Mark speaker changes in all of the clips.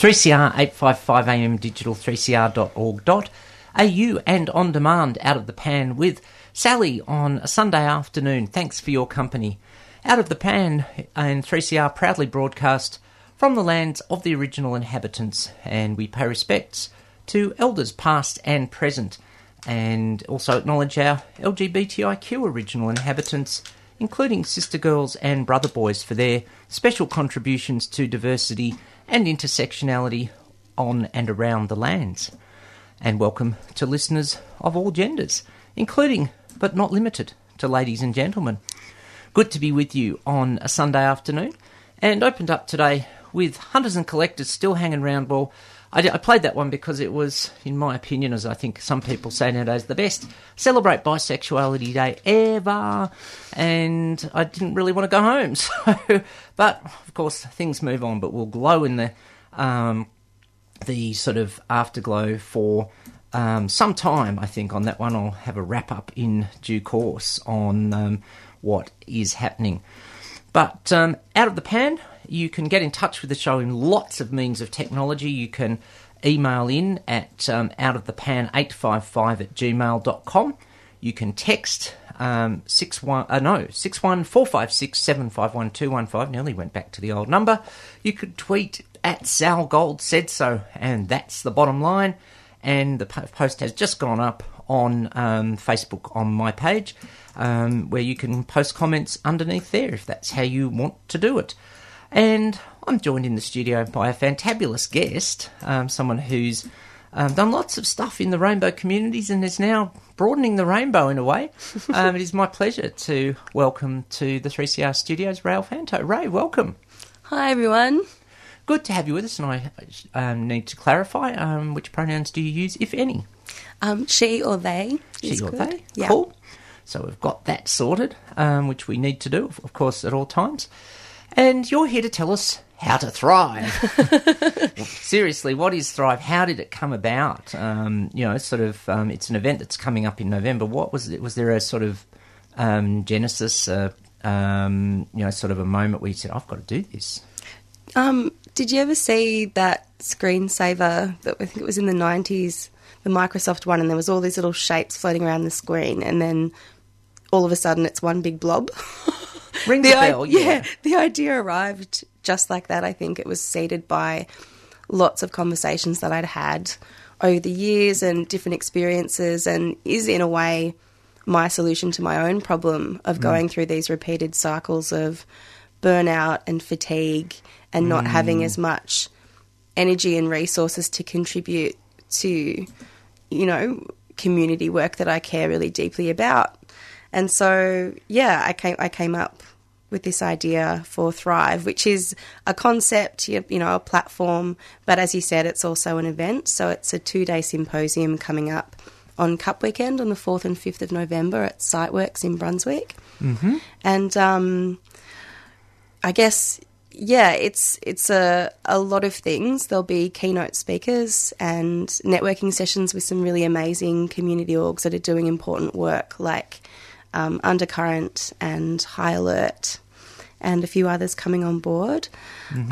Speaker 1: 3CR 855am digital 3cr.org.au and on demand out of the pan with Sally on a Sunday afternoon. Thanks for your company. Out of the pan and 3CR proudly broadcast from the lands of the original inhabitants and we pay respects to elders past and present and also acknowledge our LGBTIQ original inhabitants including sister girls and brother boys for their special contributions to diversity and intersectionality on and around the lands. And welcome to listeners of all genders, including but not limited to ladies and gentlemen. Good to be with you on a Sunday afternoon and opened up today with Hunters and Collectors still hanging around. Well, I, I, played that one because it was, in my opinion, as I think some people say nowadays, the best celebrate bisexuality day ever. And I didn't really want to go home. So, but of course, things move on. But we'll glow in the um, the sort of afterglow for um, some time. I think on that one, I'll have a wrap up in due course on um, what is happening. But um, out of the pan, you can get in touch with the show in lots of means of technology. You can email in at um, outofthepan855 at gmail.com. You can text um, six one uh, no six one four five six seven five one two one five. Nearly went back to the old number. You could tweet at Sal Gold said so, and that's the bottom line. And the post has just gone up on um, Facebook on my page, um, where you can post comments underneath there if that's how you want to do it. And I'm joined in the studio by a fantabulous guest, um, someone who's um, done lots of stuff in the rainbow communities and is now broadening the rainbow in a way. Um, it is my pleasure to welcome to the 3CR studios Ray Alfonso. Ray, welcome.
Speaker 2: Hi, everyone.
Speaker 1: Good to have you with us, and I um, need to clarify um, which pronouns do you use, if any?
Speaker 2: Um, she or they.
Speaker 1: She or
Speaker 2: good.
Speaker 1: they. Yeah. Cool. So we've got that sorted, um, which we need to do, of course, at all times. And you're here to tell us how to thrive. Seriously, what is Thrive? How did it come about? Um, you know, sort of, um, it's an event that's coming up in November. What was it? Was there a sort of um, genesis, uh, um, you know, sort of a moment where you said, I've got to do this?
Speaker 2: Um, did you ever see that screensaver that I think it was in the 90s, the Microsoft one, and there was all these little shapes floating around the screen, and then all of a sudden it's one big blob?
Speaker 1: Ring the, bell, yeah. yeah.
Speaker 2: The idea arrived just like that. I think it was seeded by lots of conversations that I'd had over the years and different experiences, and is in a way my solution to my own problem of mm. going through these repeated cycles of burnout and fatigue and not mm. having as much energy and resources to contribute to, you know, community work that I care really deeply about. And so, yeah, I came I came up with this idea for Thrive, which is a concept, you know, a platform, but as you said, it's also an event. So it's a two day symposium coming up on Cup Weekend on the 4th and 5th of November at Siteworks in Brunswick.
Speaker 1: Mm-hmm.
Speaker 2: And um, I guess, yeah, it's it's a, a lot of things. There'll be keynote speakers and networking sessions with some really amazing community orgs that are doing important work, like um, Undercurrent and High Alert and a few others coming on board.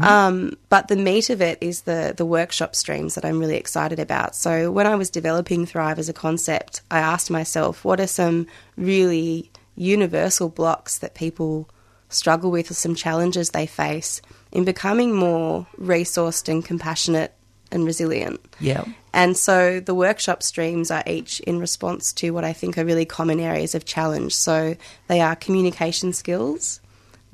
Speaker 2: Um, but the meat of it is the the workshop streams that I'm really excited about. So when I was developing Thrive as a concept, I asked myself, what are some really universal blocks that people struggle with, or some challenges they face in becoming more resourced and compassionate and resilient?
Speaker 1: Yeah.
Speaker 2: And so the workshop streams are each in response to what I think are really common areas of challenge. So they are communication skills,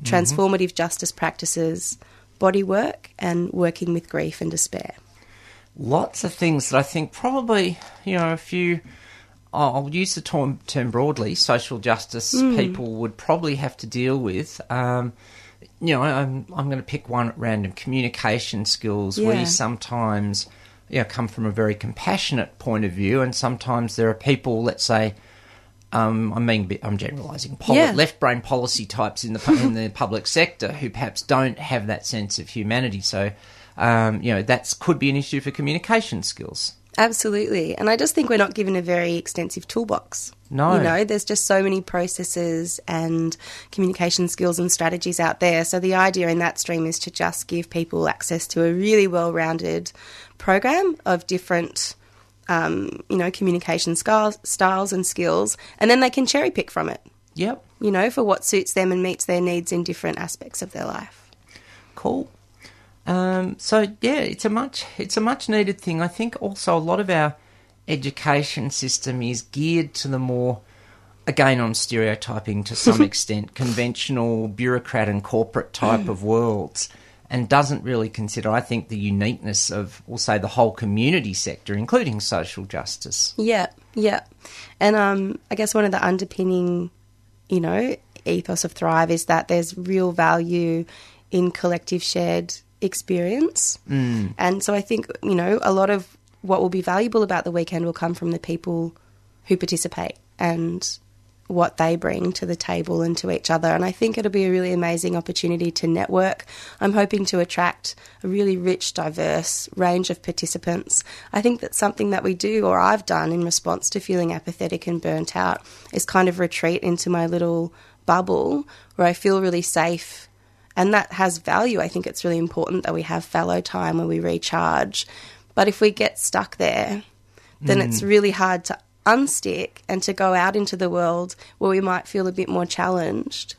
Speaker 2: transformative justice practices, body work, and working with grief and despair.
Speaker 1: lots of things that I think probably, you know, if you, I'll use the term, term broadly, social justice people would probably have to deal with. Um, you know, I'm, I'm going to pick one at random communication skills.
Speaker 2: Yeah.
Speaker 1: We sometimes, you know, come from a very compassionate point of view, and sometimes there are people, let's say, um, I mean, I'm generalising. Poli-
Speaker 2: Yeah.
Speaker 1: Left brain policy types in the in the public sector who perhaps don't have that sense of humanity. So, um, you know, that could be an issue for communication skills.
Speaker 2: Absolutely. And I just think we're not given a very extensive toolbox.
Speaker 1: No.
Speaker 2: You know, there's just so many processes and communication skills and strategies out there. So the idea in that stream is to just give people access to a really well rounded program of different. Um, you know, communication styles, styles and skills, and then they can cherry pick from it.
Speaker 1: Yep,
Speaker 2: You know, for what suits them and meets their needs in different aspects of their life.
Speaker 1: cool. Um, so yeah, it's a much it's a much needed thing. I think also a lot of our education system is geared to the more again on stereotyping to some extent conventional bureaucrat and corporate type of worlds and doesn't really consider I think the uniqueness of we'll say the whole community sector including social justice.
Speaker 2: Yeah, yeah. And um, I guess one of the underpinning, you know, ethos of Thrive is that there's real value in collective shared experience. Mm. And so I think, you know, a lot of what will be valuable about the weekend will come from the people who participate and what they bring to the table and to each other. And I think it'll be a really amazing opportunity to network. I'm hoping to attract a really rich, diverse range of participants. I think that something that we do, or I've done in response to feeling apathetic and burnt out, is kind of retreat into my little bubble where I feel really safe. And that has value. I think it's really important that we have fallow time where we recharge. But if we get stuck there, then it's really hard to unstick and to go out into the world where we might feel a bit more challenged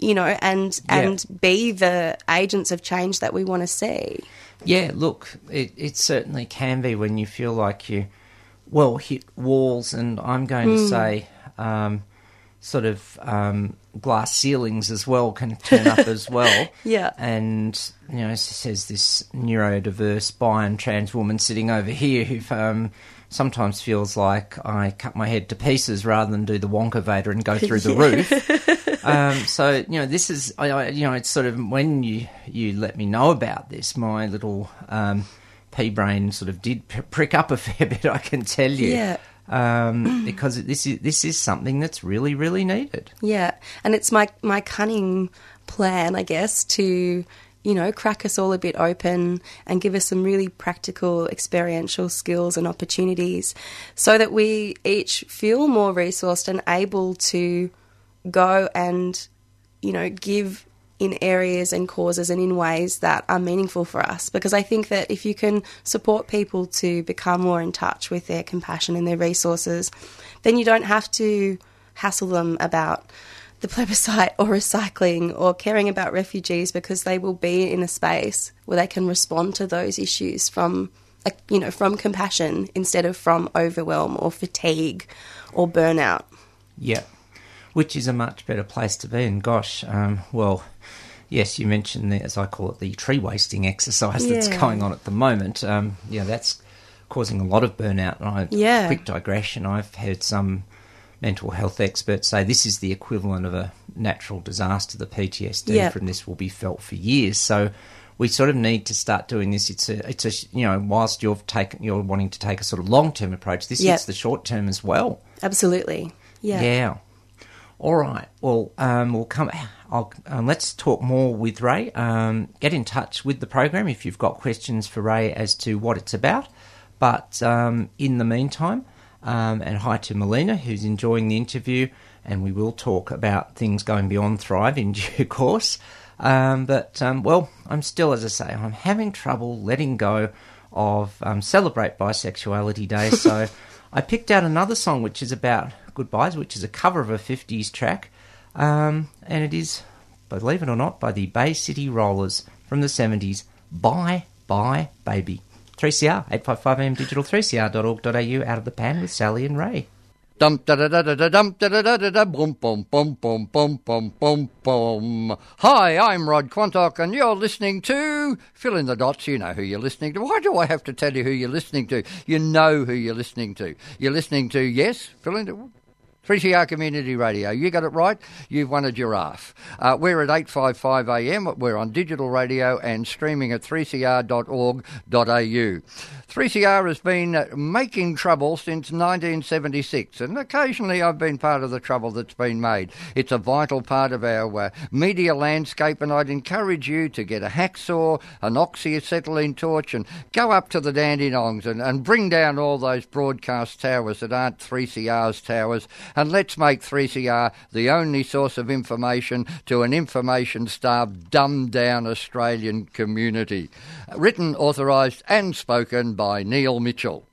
Speaker 2: you know and
Speaker 1: Yeah.
Speaker 2: and be the agents of change that we want to see.
Speaker 1: Yeah, look, it, it certainly can be when you feel like you, well, hit walls, and I'm going to say, um, sort of um, glass ceilings as well can turn up as well.
Speaker 2: Yeah.
Speaker 1: And, you know, says this neurodiverse bi and trans woman sitting over here who um, sometimes feels like I cut my head to pieces rather than do the Wonkavator and go through the roof um, so you know, this is I, I, you know, it's sort of when you you let me know about this, my little um, pea brain sort of did prick up a fair bit. I can tell you,
Speaker 2: Yeah.
Speaker 1: Um, because this is this is something that's really really needed.
Speaker 2: yeah and it's my my cunning plan i guess to you know crack us all a bit open and give us some really practical experiential skills and opportunities so that we each feel more resourced and able to go and you know give in areas and causes and in ways that are meaningful for us because i think that if you can support people to become more in touch with their compassion and their resources then you don't have to hassle them about the plebiscite or recycling or caring about refugees because they will be in a space where they can respond to those issues from you know from compassion instead of from overwhelm or fatigue or burnout
Speaker 1: Yeah, which is a much better place to be. And gosh, um, well, yes, you mentioned the, as I call it the tree wasting exercise that's going on at the moment. Um, yeah, that's causing a lot of burnout. And I,
Speaker 2: Yeah.
Speaker 1: Quick digression. I've heard some mental health experts say this is the equivalent of a natural disaster. The PTSD
Speaker 2: Yeah.
Speaker 1: from this will be felt for years. So. We sort of need to start doing this. It's a, it's a, you know, whilst you've taken, you're wanting to take a sort of long term approach. This
Speaker 2: Yep.
Speaker 1: hits the short term as well.
Speaker 2: absolutely yeah
Speaker 1: Yeah. All right. Well, um, we'll come. I'll, um, let's talk more with Ray. Um, get in touch with the program if you've got questions for Ray as to what it's about. But um, in the meantime, um, and hi to Melina, who's enjoying the interview. and we will talk about things going beyond Thrive in due course. Um, but, um, well, I'm still, as I say, I'm having trouble letting go of um, Celebrate Bisexuality Day. So I picked out another song which is about goodbyes, which is a cover of a 50s track. Um, and it is, believe it or not, by the Bay City Rollers from the 70s. Bye, bye, baby. 3CR, 855am digital, 3cr.org.au, out of the pan with Sally and Ray.
Speaker 3: Dum da da da da da dum da da da da da boom boom boom boom boom boom boom boom. Hi, I'm Rod Quantock, and you're listening to fill in the dots. You know who you're listening to. Why do I have to tell you who you're listening to? You know who you're listening to. You're listening to yes, fill in the 3CR Community Radio. You got it right. You've won a giraffe. Uh, we're at 855 AM. We're on digital radio and streaming at 3cr.org.au. 3CR has been making trouble since 1976, and occasionally I've been part of the trouble that's been made. It's a vital part of our uh, media landscape, and I'd encourage you to get a hacksaw, an oxyacetylene torch, and go up to the Dandenongs and, and bring down all those broadcast towers that aren't 3CR's towers, and let's make 3CR the only source of information to an information starved, dumbed down Australian community. Written, authorised, and spoken by Neil Mitchell.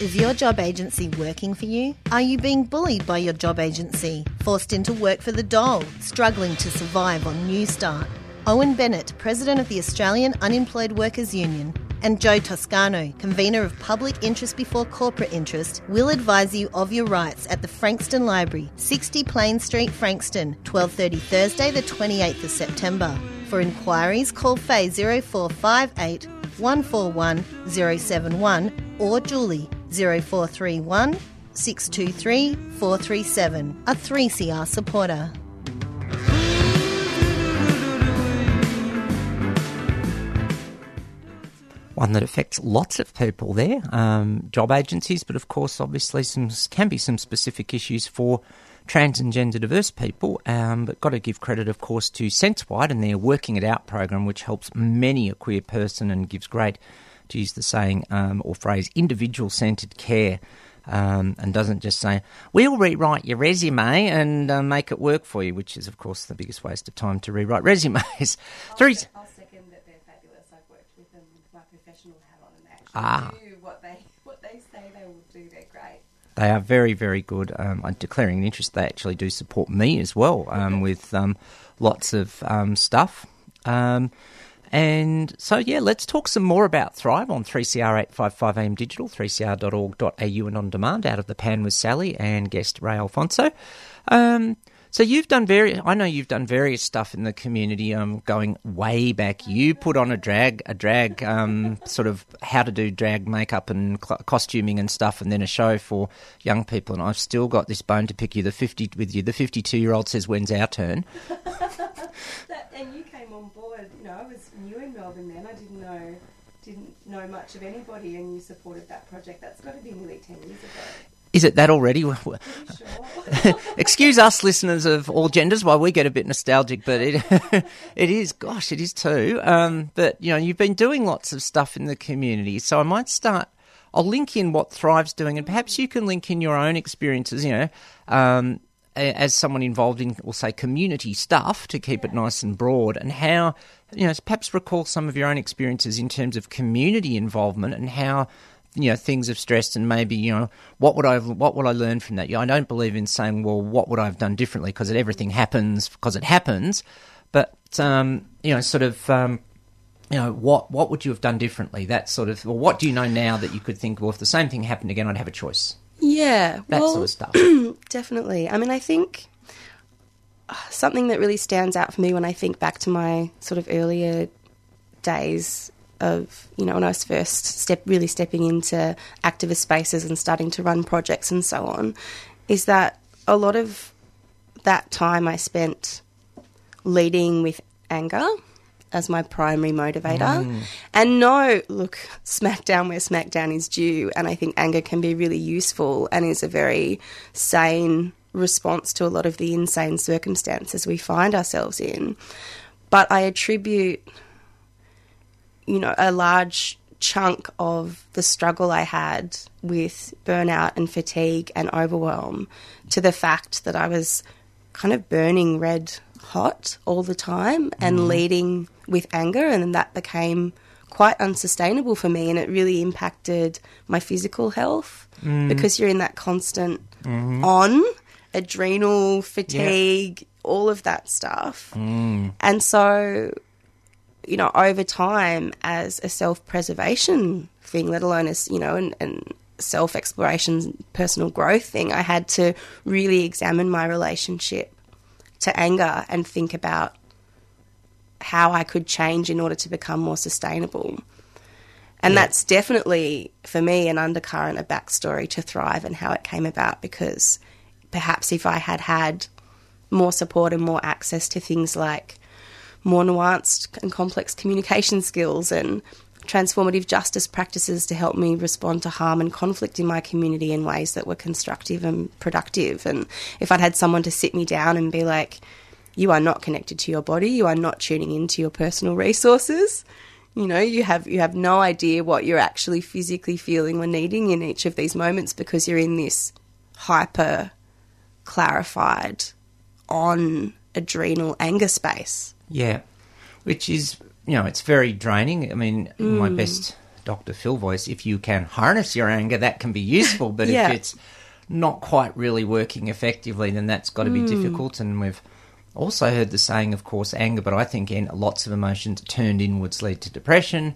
Speaker 4: Is your job agency working for you? Are you being bullied by your job agency? Forced into work for the dole? Struggling to survive on Newstart? Owen Bennett, President of the Australian Unemployed Workers Union, and Joe Toscano, convener of Public Interest Before Corporate Interest, will advise you of your rights at the Frankston Library, 60 Playne Street, Frankston, 12:30 Thursday, the 28th of September. For inquiries, call Faye 0458 141 071 or Julie 0431 623 437, a 3CR supporter.
Speaker 1: one that affects lots of people there, um, job agencies, but of course, obviously, some can be some specific issues for trans and gender diverse people. Um, but got to give credit, of course, to SenseWide and their Working It Out program, which helps many a queer person and gives great, to use the saying um, or phrase, individual centred care. Um, and doesn't just say, we'll rewrite your resume and uh, make it work for you, which is, of course, the biggest waste of time to rewrite resumes. Three.
Speaker 2: I'll second that they're fabulous. I've worked with them with my professional hat on and actually
Speaker 1: Ah.
Speaker 2: They
Speaker 1: are very, very good. Um, I'm declaring an interest. They actually do support me as well um, with um, lots of um, stuff. Um, and so, yeah, let's talk some more about Thrive on 3CR 855am digital, 3cr.org.au and on demand out of the pan with Sally and guest Ray Alfonso. So you've done various. I know you've done various stuff in the community. Um, going way back, you put on a drag, a drag, um, sort of how to do drag makeup and cl- costuming and stuff, and then a show for young people. And I've still got this bone to pick you. The fifty with you. The fifty-two-year-old says, "When's our turn?"
Speaker 2: That, and you came on board. You know, I was new in Melbourne then. I didn't know didn't know much of anybody, and you supported that project. That's got to be nearly ten years ago.
Speaker 1: Is it that already? Excuse us, listeners of all genders, while we get a bit nostalgic, but it it is. Gosh, it is too. Um, but you know, you've been doing lots of stuff in the community, so I might start. I'll link in what Thrive's doing, and perhaps you can link in your own experiences. You know, um, as someone involved in, we'll say, community stuff to keep it nice and broad, and how you know, perhaps recall some of your own experiences in terms of community involvement and how you know things have stressed and maybe you know what would I what would I learn from that? You know, I don't believe in saying well what would I have done differently because everything happens because it happens, but um, you know sort of um, you know what what would you have done differently? That sort of well what do you know now that you could think well if the same thing happened again I'd have a choice
Speaker 2: Yeah,
Speaker 1: that
Speaker 2: well,
Speaker 1: sort of stuff.
Speaker 2: definitely. I mean, I think uh, something that really stands out for me when I think back to my sort of earlier days of you know when I was first step really stepping into activist spaces and starting to run projects and so on, is that a lot of that time I spent leading with anger as my primary motivator. Mm. And no, look, smackdown where smackdown is due. And I think anger can be really useful and is a very sane response to a lot of the insane circumstances we find ourselves in. But I attribute, you know, a large chunk of the struggle I had with burnout and fatigue and overwhelm to the fact that I was kind of burning red hot all the time and mm-hmm. leading with anger, and that became quite unsustainable for me, and it really impacted my physical health mm. because you're in that constant mm-hmm. on adrenal fatigue, all of that stuff, mm. and so you know, over time as a self preservation thing, let alone as, you know, and, and self exploration, personal growth thing, I had to really examine my relationship to anger and think about how I could change in order to become more sustainable. And that's definitely, for me, an undercurrent, a backstory to Thrive and how it came about because perhaps if I had had more support and more access to things like more nuanced and complex communication skills and transformative justice practices to help me respond to harm and conflict in my community in ways that were constructive and productive. And if I'd had someone to sit me down and be like, you are not connected to your body, you are not tuning into your personal resources. You know, you have you have no idea what you're actually physically feeling or needing in each of these moments because you're in this hyper clarified on adrenal anger space.
Speaker 1: Yeah, which is you know it's very draining. I mean, in my
Speaker 2: Mm.
Speaker 1: best Dr. Phil voice, if you can harness your anger, that can be useful. But
Speaker 2: Yeah.
Speaker 1: if it's not quite really working effectively, then that's got to
Speaker 2: Mm.
Speaker 1: be difficult. And we've also heard the saying, of course, anger, but I think in, lots of emotions turned inwards lead to depression.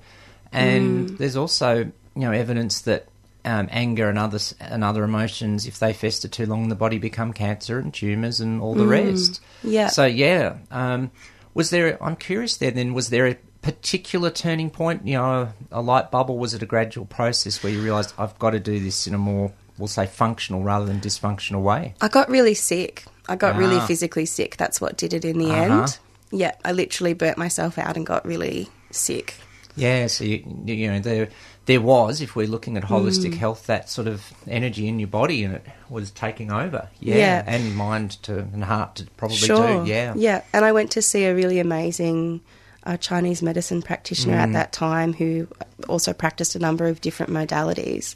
Speaker 1: And
Speaker 2: Mm.
Speaker 1: there's also you know evidence that um, anger and other and other emotions, if they fester too long the body, become cancer and tumours and all the rest.
Speaker 2: Mm. Yeah.
Speaker 1: So yeah, um, was there? I'm curious. There then was there a particular turning point? You know, a light bubble. Was it a gradual process where you realised I've got to do this in a more, we'll say, functional rather than dysfunctional way?
Speaker 2: I got really sick. I got really
Speaker 1: Ah.
Speaker 2: physically sick. That's what did it in the
Speaker 1: Uh-huh.
Speaker 2: end. Yeah, I literally burnt myself out and got really sick.
Speaker 1: Yeah. So you, you know there there was, if we're looking at holistic
Speaker 2: Mm.
Speaker 1: health, that sort of energy in your body and it was taking over. Yeah.
Speaker 2: Yeah.
Speaker 1: And mind to and heart to probably
Speaker 2: sure.
Speaker 1: do. Yeah.
Speaker 2: Yeah. And I went to see a really amazing uh, Chinese medicine practitioner
Speaker 1: Mm.
Speaker 2: at that time who also practiced a number of different modalities.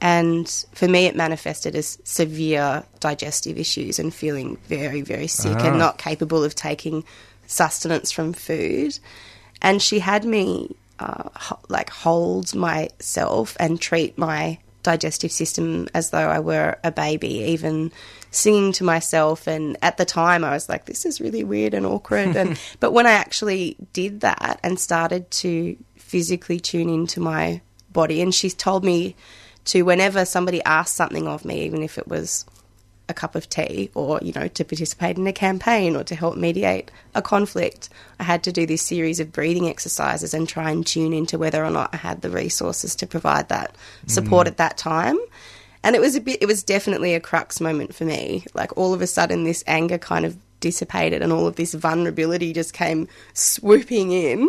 Speaker 2: And for me, it manifested as severe digestive issues and feeling very, very sick
Speaker 1: Ah.
Speaker 2: and not capable of taking sustenance from food. And she had me uh, ho- like hold myself and treat my digestive system as though I were a baby, even singing to myself. And at the time, I was like, "This is really weird and awkward." And but when I actually did that and started to physically tune into my body, and she told me to whenever somebody asked something of me, even if it was a cup of tea or you know to participate in a campaign or to help mediate a conflict. I had to do this series of breathing exercises and try and tune into whether or not i had the resources to provide that support mm. at that time. And it was a bit it was definitely a crux moment for me. Like all of a sudden this anger kind of dissipated and all of this vulnerability just came swooping in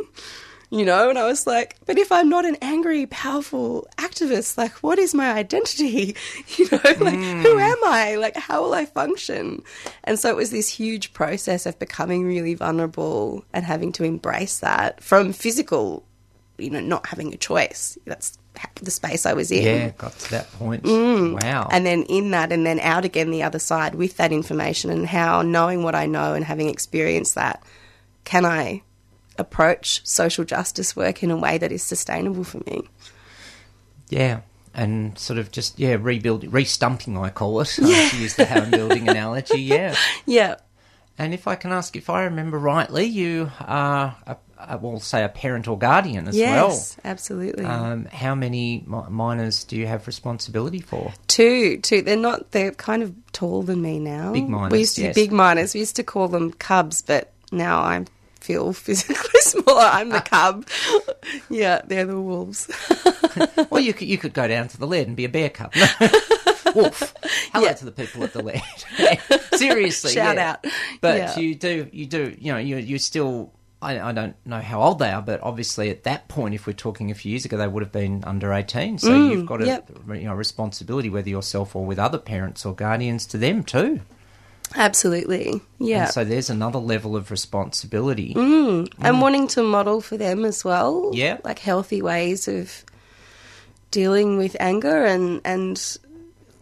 Speaker 2: you know? And i was like but if i'm not an angry powerful activist like what is my identity? You know? Like who hmm. am i? Like how will i function? And so it was this huge process of becoming really vulnerable and having to embrace that from physical you know not having a choice. That's the space i was in.
Speaker 1: Yeah. Got to that point. Mm. Wow.
Speaker 2: and then in that and then out again the other side with that information and how knowing what I know and having experienced that can I approach social justice work in a way that is sustainable for me.
Speaker 1: Yeah, and sort of just yeah, rebuild, restumping, I call it. Yeah. to use the Howard building analogy. Yeah,
Speaker 2: Yeah.
Speaker 1: and if I can ask, if I remember rightly, you are, a, a, well, say a parent or guardian as well.
Speaker 2: Yes, absolutely.
Speaker 1: Um, how many minors do you have responsibility for?
Speaker 2: two, two. They're not. They're kind of taller than me now.
Speaker 1: Big minors,
Speaker 2: We used to
Speaker 1: yes.
Speaker 2: big minors. We used to call them cubs, but now I feel physically smaller. I'm the cub. yeah, they're the wolves.
Speaker 1: well, you could you could go down to the lead and be a bear cub. Wolf. Hello
Speaker 2: Yeah.
Speaker 1: to the people at the lead. Seriously,
Speaker 2: Shout
Speaker 1: yeah.
Speaker 2: out.
Speaker 1: But
Speaker 2: Yeah.
Speaker 1: you do, you do, you know, you you still. I, I don't know how old they are, but obviously at that point, if we're talking a few years ago, they would have been under eighteen. So you've got a
Speaker 2: Mm, yep.
Speaker 1: you know responsibility, whether yourself or with other parents or guardians, to them too.
Speaker 2: Absolutely. Yeah.
Speaker 1: And so there's another level of responsibility.
Speaker 2: and wanting to model for them as well.
Speaker 1: Yeah.
Speaker 2: Like healthy ways of dealing with anger and and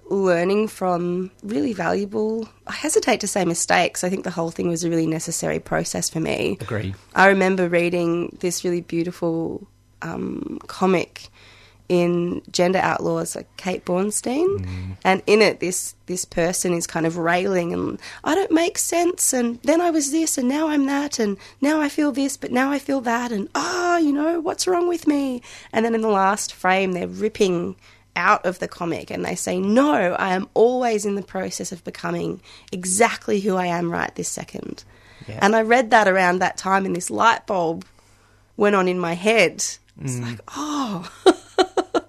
Speaker 2: learning from really valuable I hesitate to say mistakes. I think the whole thing was a really necessary process for me.
Speaker 1: Agreed.
Speaker 2: I remember reading this really beautiful um, comic in Gender Outlaws, like Kate Bornstein, and in it, this this person is kind of railing and I don't make sense, and then I was this, and now I'm that, and now I feel this, but now I feel that, and ah, you know, what's wrong with me? And then in the last frame, they're ripping out of the comic and they say, No, I am always in the process of becoming exactly who I am right this second.
Speaker 1: Yeah.
Speaker 2: And I read that around that time, and this light bulb went on in my head. It's
Speaker 1: Mm.
Speaker 2: like, oh,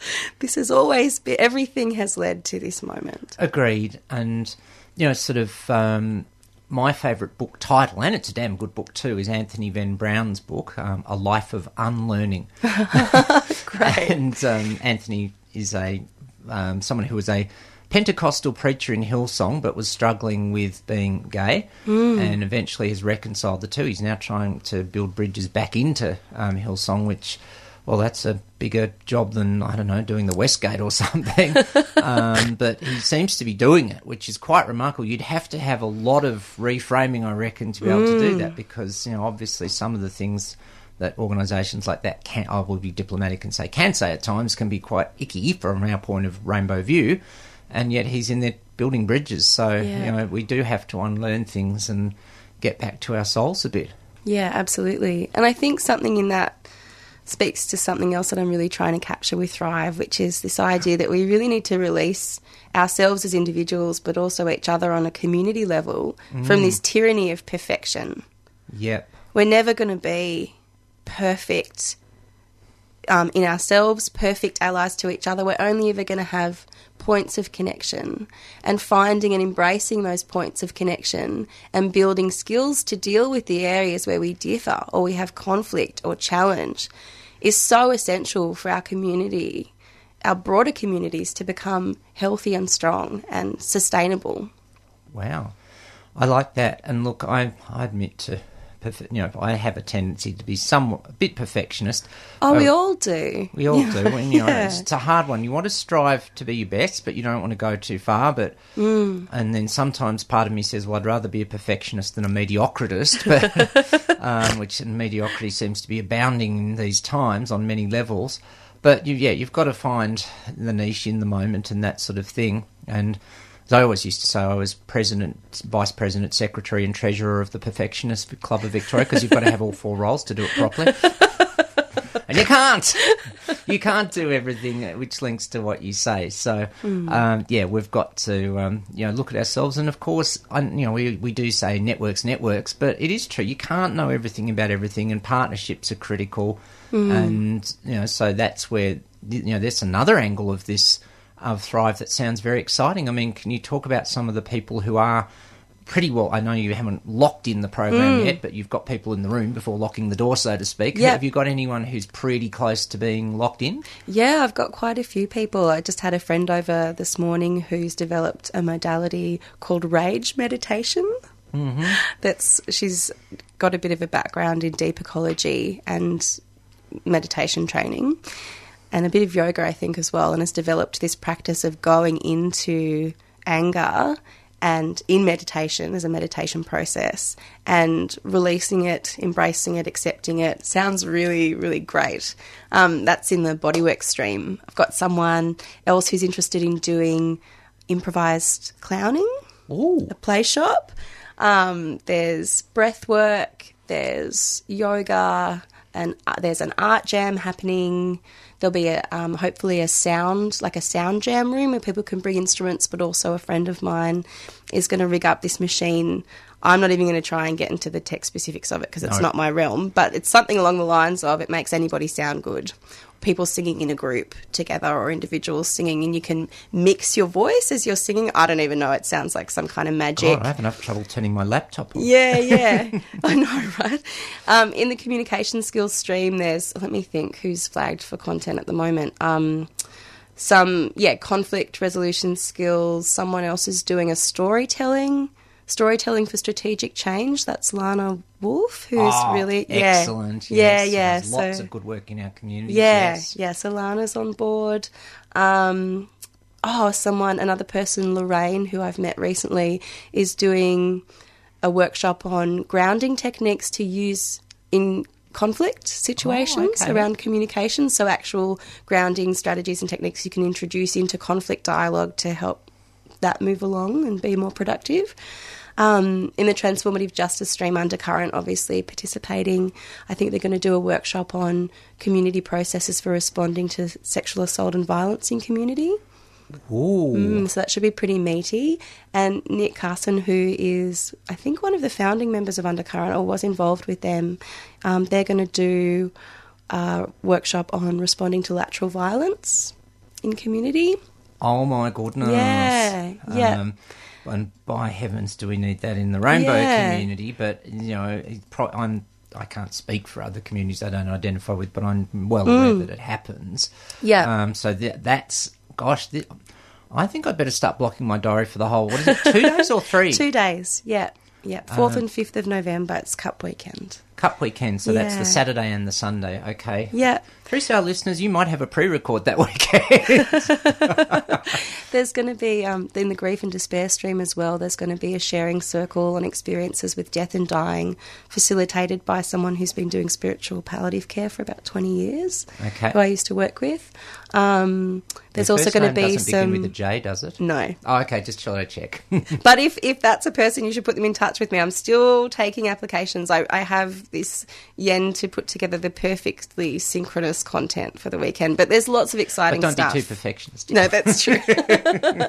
Speaker 2: this has always been, everything has led to this moment.
Speaker 1: Agreed. And, you know, sort of um, my favourite book title, and it's a damn good book too, is Anthony Venn-Brown's book, um, A Life of Unlearning.
Speaker 2: Great.
Speaker 1: and um, Anthony is a um, someone who was a Pentecostal preacher in Hillsong, but was struggling with being gay, and eventually has reconciled the two. He's now trying to build bridges back into um, Hillsong, which, well, that's a bigger job than I don't know doing the Westgate or something. um, but he seems to be doing it, which is quite remarkable. You'd have to have a lot of reframing, I reckon, to be able to do that because you know obviously some of the things that organisations like that can I will be diplomatic and say can say at times can be quite icky from our point of rainbow view, and yet he's in there building bridges. So
Speaker 2: Yeah.
Speaker 1: you know we do have to unlearn things and get back to our souls a bit.
Speaker 2: Yeah, absolutely. And I think something in that speaks to something else that I'm really trying to capture with Thrive, which is this idea that we really need to release ourselves as individuals, but also each other on a community level from this tyranny of perfection.
Speaker 1: Yep.
Speaker 2: We're never going to be perfect um, in ourselves, perfect allies to each other. We're only ever going to have points of connection and finding and embracing those points of connection and building skills to deal with the areas where we differ or we have conflict or challenge is so essential for our community, our broader communities to become healthy and strong and sustainable.
Speaker 1: Wow, I like that. And look, I I admit to, you know, I have a tendency to be somewhat a bit perfectionist.
Speaker 2: Oh, we
Speaker 1: Uh,
Speaker 2: all do.
Speaker 1: We all do. And, you know,
Speaker 2: Yeah.
Speaker 1: it's, it's a hard one. You want to strive to be your best, but you don't want to go too far. But
Speaker 2: Mm.
Speaker 1: and then sometimes part of me says, "Well, I'd rather be a perfectionist than a mediocritist," but um, which and mediocrity seems to be abounding in these times on many levels. But you, yeah, you've got to find the niche in the moment and that sort of thing. And as I always used to say, I was president, vice president, secretary, and treasurer of the Perfectionist Club of Victoria because you've got to have all four roles to do it properly. and you can't. You can't do everything, which links to what you say. So, um, yeah, we've got to um, you know look at ourselves, and of course, I, you know, we we do say networks, networks, but it is true. You can't know everything about everything, and partnerships are critical. And you know, so that's where you know that's another angle of this of Thrive that sounds very exciting. I mean, can you talk about some of the people who are pretty well? I know you haven't locked in the program yet, but you've got people in the room before locking the door, so to speak.
Speaker 2: Yeah.
Speaker 1: Have you got anyone who's pretty close to being locked in?
Speaker 2: Yeah, I've got quite a few people. I just had a friend over this morning who's developed a modality called rage meditation. Mm-hmm. That's she's got a bit of a background in deep ecology and meditation training, and a bit of yoga, I think, as well, and has developed this practice of going into anger and in meditation as a meditation process and releasing it, embracing it, accepting it sounds really, really great. Um, that's in the bodywork stream. I've got someone else who's interested in doing improvised clowning,
Speaker 1: Ooh.
Speaker 2: a play shop. Um, there's breath work, there's yoga, and uh, there's an art jam happening. There'll be a um, hopefully a sound like a sound jam room where people can bring instruments, but also a friend of mine is going to rig up this machine. I'm not even going to try and get into the tech specifics of it because it's
Speaker 1: No.
Speaker 2: not my realm, but it's something along the lines of it makes anybody sound good. People singing in a group together or individuals singing, and you can mix your voice as you're singing. I don't even know. It sounds like some kind of magic.
Speaker 1: God, I have enough trouble turning my laptop on.
Speaker 2: Yeah, yeah. I know, right? Um, in the communication skills stream, there's, let me think, who's flagged for content at the moment. Um, some, yeah, conflict resolution skills. Someone else is doing a storytelling Storytelling for Strategic Change. That's Lana Wolf, who's
Speaker 1: Oh,
Speaker 2: really yeah,
Speaker 1: excellent.
Speaker 2: yeah,
Speaker 1: yes.
Speaker 2: yeah.
Speaker 1: There's lots of good work in our community.
Speaker 2: yeah,
Speaker 1: yes.
Speaker 2: yeah. So Lana's on board. Um, oh, someone, another person, Lorraine, who I've met recently, is doing a workshop on grounding techniques to use in conflict situations
Speaker 1: okay.
Speaker 2: around communication. So, actual grounding strategies and techniques you can introduce into conflict dialogue to help that move along and be more productive. Um, in the transformative justice stream undercurrent, obviously participating. I think they're going to do a workshop on community processes for responding to sexual assault and violence in community.
Speaker 1: Ooh.
Speaker 2: Mm, so that should be pretty meaty. And Nick Carson, who is, I think, one of the founding members of Undercurrent or was involved with them, um, they're going to do a workshop on responding to lateral violence in community.
Speaker 1: Oh my goodness.
Speaker 2: Yeah, yeah.
Speaker 1: Um, and by heavens, do we need that in the rainbow
Speaker 2: Yeah.
Speaker 1: community? But you know, pro- I'm I can't speak for other communities I don't identify with, but I'm well aware that it happens.
Speaker 2: Mm. Yeah.
Speaker 1: Um, so th- that's gosh, th- I think I'd better start blocking my diary for the whole. What is it? Two days or three?
Speaker 2: Two days, yeah. Yeah, 4th and 5th of November, it's Cup Weekend.
Speaker 1: Cup weekend. So that's the Saturday and the Sunday. Okay.
Speaker 2: Yeah,
Speaker 1: 3CR listeners, you might have a pre-record that weekend.
Speaker 2: There's going to be, um, in the grief and despair stream as well, there's going to be a sharing circle on experiences with death and dying, facilitated by someone who's been doing spiritual palliative care for about 20 years,
Speaker 1: Okay.
Speaker 2: who I used to work with. Um, there's also going to be
Speaker 1: doesn't begin
Speaker 2: some.
Speaker 1: with a J, does it?
Speaker 2: no.
Speaker 1: Oh, okay, just shall I check?
Speaker 2: But if, if that's a person, you should put them in touch with me. I'm still taking applications. I, I have this yen to put together the perfectly synchronous content for the weekend, but there's lots of
Speaker 1: but
Speaker 2: exciting
Speaker 1: don't
Speaker 2: stuff.
Speaker 1: be too perfectionist.
Speaker 2: No, that's true.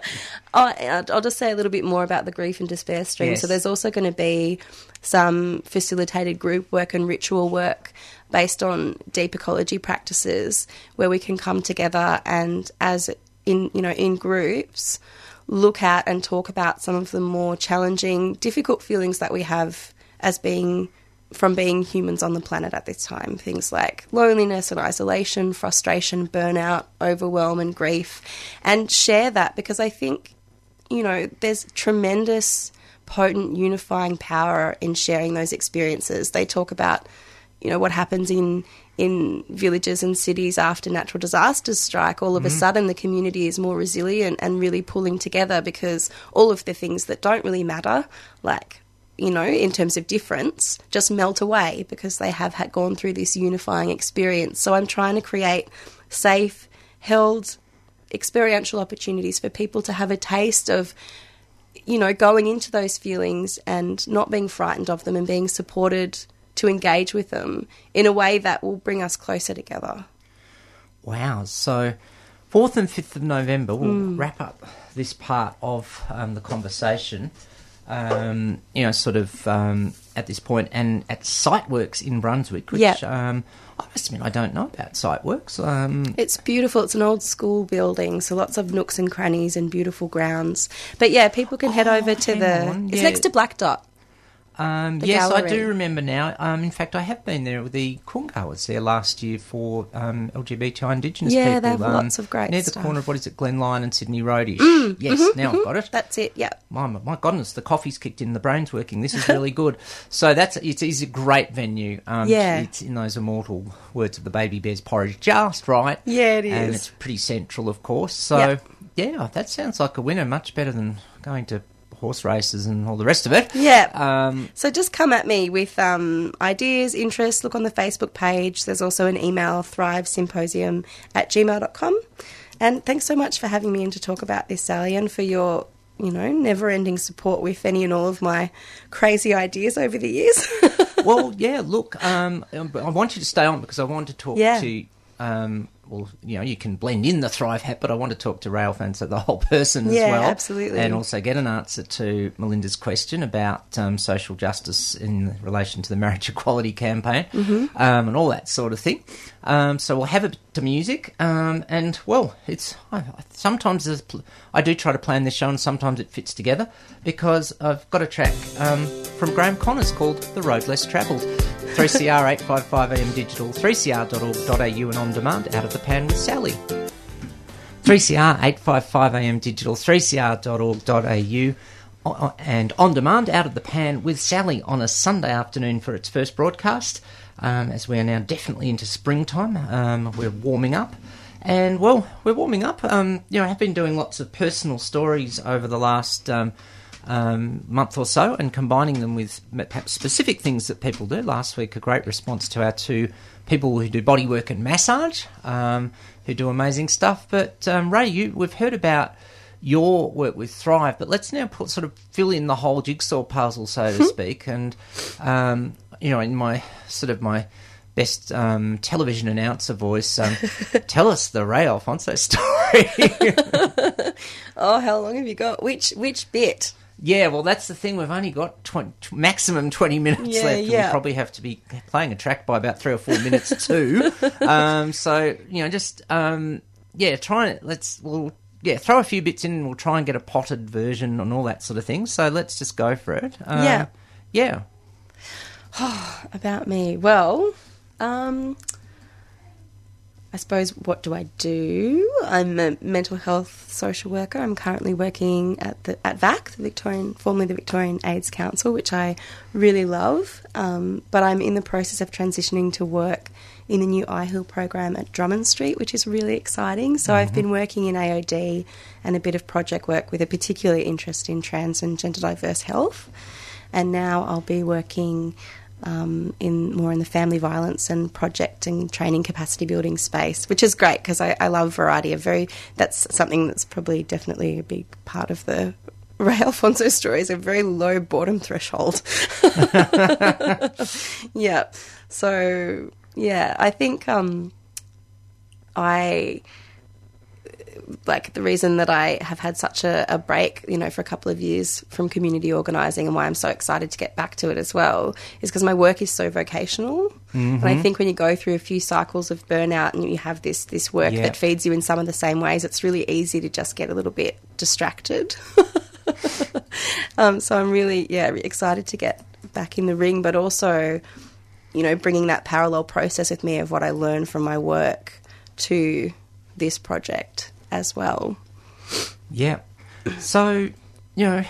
Speaker 2: I'll, I'll just say a little bit more about the grief and despair stream.
Speaker 1: Yes.
Speaker 2: So there's also going to be some facilitated group work and ritual work based on deep ecology practices where we can come together and as in you know in groups look at and talk about some of the more challenging difficult feelings that we have as being from being humans on the planet at this time. Things like loneliness and isolation, frustration, burnout, overwhelm, and grief. And share that because I think, you know, there's tremendous, potent, unifying power in sharing those experiences. They talk about, you know, what happens in in villages and cities after natural disasters strike, all of a mm-hmm. sudden the community is more resilient and really pulling together because all of the things that don't really matter, like you know, in terms of difference, just melt away because they have had gone through this unifying experience. So I'm trying to create safe, held, experiential opportunities for people to have a taste of, you know, going into those feelings and not being frightened of them and being supported to engage with them in a way that will bring us closer together.
Speaker 1: Wow. So, 4th and 5th of November, we'll
Speaker 2: Hmm.
Speaker 1: wrap up this part of um, the conversation. Um, you know, sort of um, at this point, and at Siteworks in Brunswick, which
Speaker 2: Yeah.
Speaker 1: um, I must admit I don't know about Siteworks. Um,
Speaker 2: It's beautiful. It's an old school building, so lots of nooks and crannies and beautiful grounds. But yeah, people can head
Speaker 1: Oh,
Speaker 2: over to the.
Speaker 1: on,
Speaker 2: It's
Speaker 1: yeah.
Speaker 2: next to Black Dot.
Speaker 1: Um, yes, I do remember now. Um, in fact, I have been there. The Kunga was there last year for um, LGBTI Indigenous
Speaker 2: Yeah,
Speaker 1: people.
Speaker 2: they have
Speaker 1: um,
Speaker 2: lots of great
Speaker 1: near the
Speaker 2: stuff.
Speaker 1: corner of what is it, Glenlyon and Sydney Roadish.
Speaker 2: Mm,
Speaker 1: yes,
Speaker 2: mm-hmm,
Speaker 1: now I've got it.
Speaker 2: That's it. Yeah.
Speaker 1: My, my goodness, the coffee's kicked in, the brain's working. This is really good. So that's it is a great venue. Um,
Speaker 2: Yeah.
Speaker 1: it's in those immortal words of the Baby Bears porridge, just right.
Speaker 2: Yeah, it is.
Speaker 1: and it's pretty central, of course. So
Speaker 2: Yep.
Speaker 1: yeah, that sounds like a winner. Much better than going to horse races and all the rest of it.
Speaker 2: Yeah.
Speaker 1: Um,
Speaker 2: So just come at me with um, ideas, interests. Look on the Facebook page. There's also an email, thrivesymposium at gmail.com. And thanks so much for having me in to talk about this, Sally, and for your, you know, never ending support with any and all of my crazy ideas over the years.
Speaker 1: well, yeah. Look, um, I want you to stay on because I want to talk
Speaker 2: Yeah.
Speaker 1: to. Um, well, you know, you can blend in the Thrive hat, but I want to talk to Ray Alfonso the whole person as
Speaker 2: Yeah,
Speaker 1: well.
Speaker 2: absolutely.
Speaker 1: And also get an answer to Melinda's question about um, social justice in relation to the marriage equality campaign
Speaker 2: Mm-hmm.
Speaker 1: um, and all that sort of thing. Um, so we'll have a bit of music, um, and well, it's I, sometimes pl- I do try to plan this show, and sometimes it fits together because I've got a track um, from Graeme Connors called "The Road Less Travelled." 3CR 855 AM digital, 3cr.org.au and on demand, out of the pan with Sally. 3CR 855 AM digital, 3cr.org.au o- and on demand, out of the pan with Sally on a Sunday afternoon for its first broadcast. Um, as we are now definitely into springtime, um, we're warming up. And well, we're warming up. Um, you know, I've been doing lots of personal stories over the last um, month or so and combining them with perhaps specific things that people do. Last week, a great response to our two people who do bodywork and massage, um, who do amazing stuff. But um, Ray, you, we've heard about your work with Thrive, but let's now put, sort of fill in the whole jigsaw puzzle, so to speak. And um, you know, in my sort of my best um, television announcer voice, um, tell us the Ray Alfonso story.
Speaker 2: Oh, how long have you got? Which which bit?
Speaker 1: Yeah, well, that's the thing. We've only got 20, maximum 20 minutes
Speaker 2: Yeah,
Speaker 1: left.
Speaker 2: yeah.
Speaker 1: We probably have to be playing a track by about three or four minutes too. um, so, you know, just, um, yeah, try and let's, we'll, yeah, throw a few bits in and we'll try and get a potted version and all that sort of thing. So let's just go for it. Um,
Speaker 2: Yeah.
Speaker 1: Yeah.
Speaker 2: About me. Well, um, I suppose what do I do? I'm a mental health social worker. I'm currently working at the at VAC, the Victorian, formerly the Victorian AIDS Council, which I really love. Um, but I'm in the process of transitioning to work in the new iHeal program at Drummond Street, which is really exciting. So I've been working in AOD and a bit of project work with a particular interest in trans and gender diverse health. And now I'll be working um, in more in the family violence and project and training capacity building space, which is great because I, I love variety. Of very that's something that's probably definitely a big part of the Ray Alfonso story is a very low boredom threshold. yeah. So yeah, I think um, I like the reason that I have had such a, a break, you know, for a couple of years from community organising and why I'm so excited to get back to it as well is because my work is so vocational. And I think when you go through a few cycles of burnout and you have this this work
Speaker 1: Yeah.
Speaker 2: that feeds you in some of the same ways, it's really easy to just get a little bit distracted. um, so I'm really, yeah, excited to get back in the ring, but also, you know, bringing that parallel process with me of what I learned from my work to this project as well.
Speaker 1: Yeah. So, you know,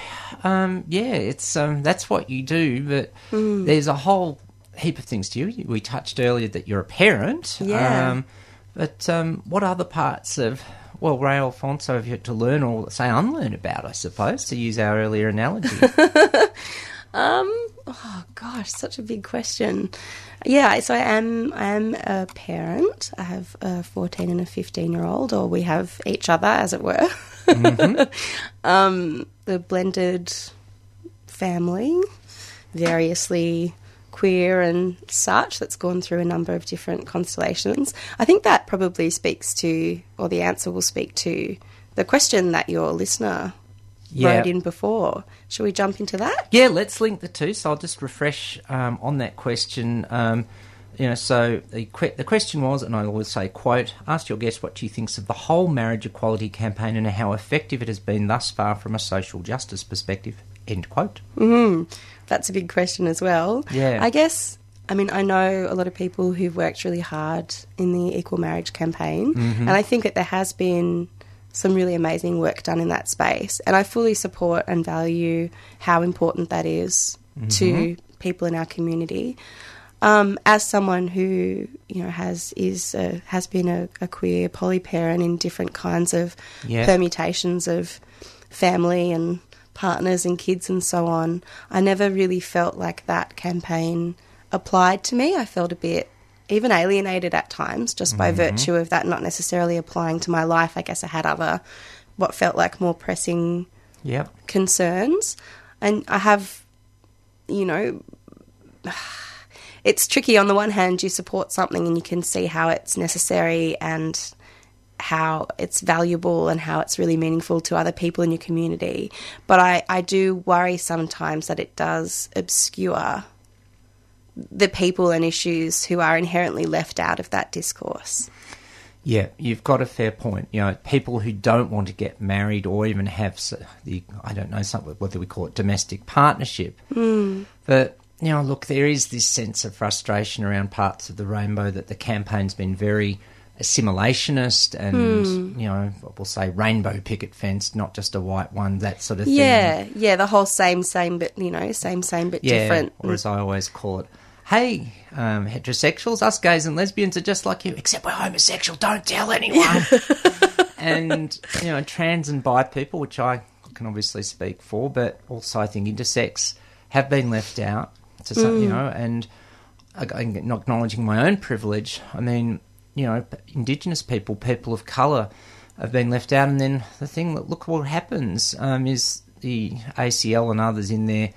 Speaker 1: um, yeah, it's um, that's what you do, but
Speaker 2: Hmm.
Speaker 1: there's a whole heap of things to you. We touched earlier that you're a parent.
Speaker 2: Yeah.
Speaker 1: Um, but um, what other parts of well, Ray Alfonso have you had to learn or say unlearn about? I suppose to use our earlier analogy.
Speaker 2: Oh gosh, such a big question. Yeah, so I am I am a parent. I have a 14 and a 15 year old, or we have each other, as it were. um, the blended family, variously queer and such, that's gone through a number of different constellations. I think that probably speaks to, or the answer will speak to, the question that your listener
Speaker 1: Yeah.
Speaker 2: wrote in before. Shall we jump into that?
Speaker 1: Yeah, let's link the two. So I'll just refresh um, on that question. Um, you know, so the que- the question was, and I always say, "quote Ask your guest what she thinks of the whole marriage equality campaign and how effective it has been thus far from a social justice perspective." End quote.
Speaker 2: hmm That's a big question as well.
Speaker 1: Yeah.
Speaker 2: I guess, I mean, I know a lot of people who've worked really hard in the equal marriage campaign, and I think that there has been some really amazing work done in that space. And I fully support and value how important that is to people in our community. Um, as someone who you know has is a, has been a, a queer poly parent in different kinds of
Speaker 1: Yeah.
Speaker 2: permutations of family and partners and kids and so on, I never really felt like that campaign applied to me. I felt a bit even alienated at times just by mm-hmm. virtue of that not necessarily applying to my life. I guess I had other what felt like more pressing
Speaker 1: Yep.
Speaker 2: concerns. And I have, you know, it's tricky. On the one hand, you support something and you can see how it's necessary and how it's valuable and how it's really meaningful to other people in your community. But I, I do worry sometimes that it does obscure the people and issues who are inherently left out of that discourse.
Speaker 1: Yeah, you've got a fair point. You know, people who don't want to get married or even have the I don't know something whether we call it domestic partnership. Mm. But you know, look, there is this sense of frustration around parts of the rainbow that the campaign's been very assimilationist and
Speaker 2: Hmm.
Speaker 1: you know we'll say rainbow picket fence, not just a white one, that sort of thing.
Speaker 2: Yeah, yeah, the whole same, same, but you know, same, same, but
Speaker 1: Yeah,
Speaker 2: different.
Speaker 1: or as I always call it, hey, um, heterosexuals, us gays and lesbians are just like you, except we're homosexual. Don't tell anyone. and you know, trans and bi people, which I can obviously speak for, but also I think intersex have been left out. To some, you know, and not acknowledging my own privilege. I mean, you know, Indigenous people, people of colour, have been left out. And then the thing that look what happens um, is the ACL and others in their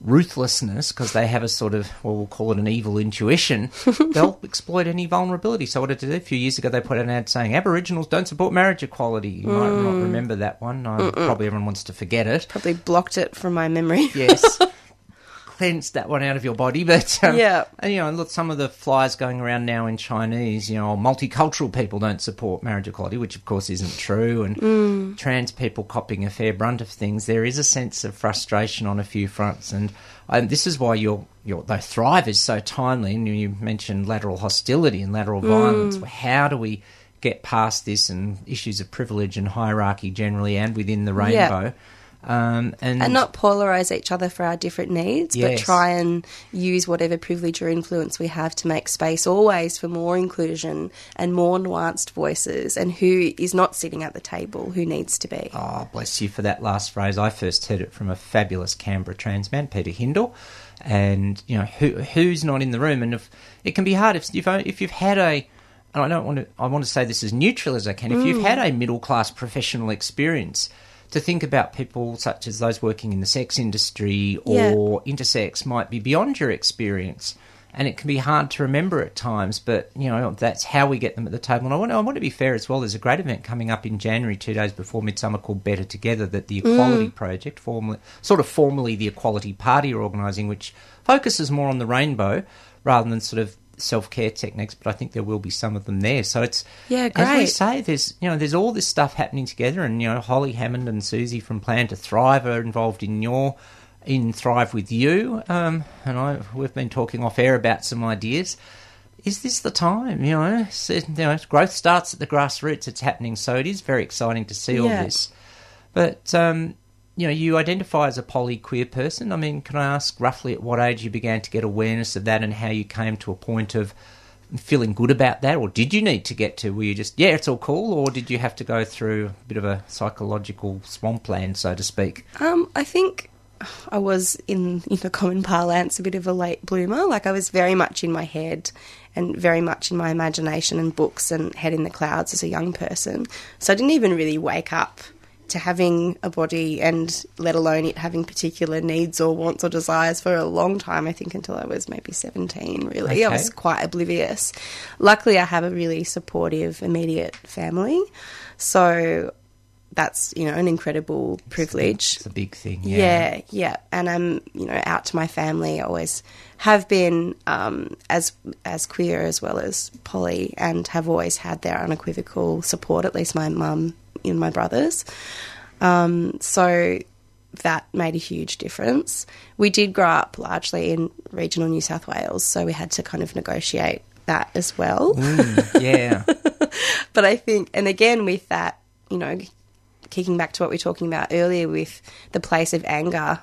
Speaker 1: ruthlessness, because they have a sort of, well, we'll call it an evil intuition, they'll exploit any vulnerability. So what did they do? A few years ago, they put out an ad saying Aboriginals don't support marriage equality. You might not mm. remember that one. I, probably everyone wants to forget it.
Speaker 2: Probably blocked it from my memory.
Speaker 1: Yes. That one out of your body, but um,
Speaker 2: Yeah.
Speaker 1: you know, look, some of the flyers going around now in Chinese, you know, multicultural people don't support marriage equality, which of course isn't true, and
Speaker 2: Mm.
Speaker 1: trans people copping a fair brunt of things. There is a sense of frustration on a few fronts, and um, this is why your your though Thrive is so timely. And you mentioned lateral hostility and lateral violence.
Speaker 2: Mm.
Speaker 1: How do we get past this and issues of privilege and hierarchy generally, and within the
Speaker 2: Yeah.
Speaker 1: Um, and,
Speaker 2: and not polarize each other for our different needs, but try and use whatever privilege or influence we have to make space always for more inclusion and more nuanced voices and who is not sitting at the table, who needs to be.
Speaker 1: Oh, bless you for that last phrase. I first heard it from a fabulous Canberra trans man, Peter Hindle. And, you know, who who's not in the room? And if it can be hard if, if, if you've had a, and I don't want to, I want to say this as neutral as I can, if you've had a middle class professional experience, to think about people such as those working in the sex industry
Speaker 2: Yeah.
Speaker 1: or intersex might be beyond your experience. And it can be hard to remember at times, but you know that's how we get them at the table. And I want, I want to be fair as well. There's a great event coming up in January, two days before Midsumma, called Better Together, that the mm. Equality Project, formally, sort of formally the Equality Party, are organising, which focuses more on the rainbow rather than sort of self care techniques. But I think there will be some of them there. So it's
Speaker 2: Yeah,
Speaker 1: as we say, there's you know there's all this stuff happening together, and you know Holly Hammond and Susie from Plan to Thrive are involved in your in Thrive with you, um, and I we've been talking off air about some ideas. Is this the time? You know, so, you know, growth starts at the grassroots. It's happening, so it is very exciting to see all
Speaker 2: Yeah.
Speaker 1: this. But um, you know, you identify as a poly queer person. I mean, can I ask roughly at what age you began to get awareness of that, and how you came to a point of feeling good about that, or did you need to get to? Were you just yeah, it's all cool, or did you have to go through a bit of a psychological swampland, so to speak?
Speaker 2: Um, I think I was in in the common parlance a bit of a late bloomer. Like I was very much in my head and very much in my imagination and books and head in the clouds as a young person. So I didn't even really wake up to having a body and let alone it having particular needs or wants or desires for a long time. I think until I was maybe 17 really. I was quite oblivious. Luckily I have a really supportive immediate family. So that's, you know, an incredible privilege.
Speaker 1: It's a big thing.
Speaker 2: Yeah.
Speaker 1: Yeah.
Speaker 2: yeah, And I'm, you know, out to my family. I always have been um, as as queer as well as poly, and have always had their unequivocal support. At least my mum and my brothers. Um, so that made a huge difference. We did grow up largely in regional New South Wales, so we had to kind of negotiate that as well.
Speaker 1: yeah.
Speaker 2: But I think, and again, with that, you know, kicking back to what we were talking about earlier with the place of anger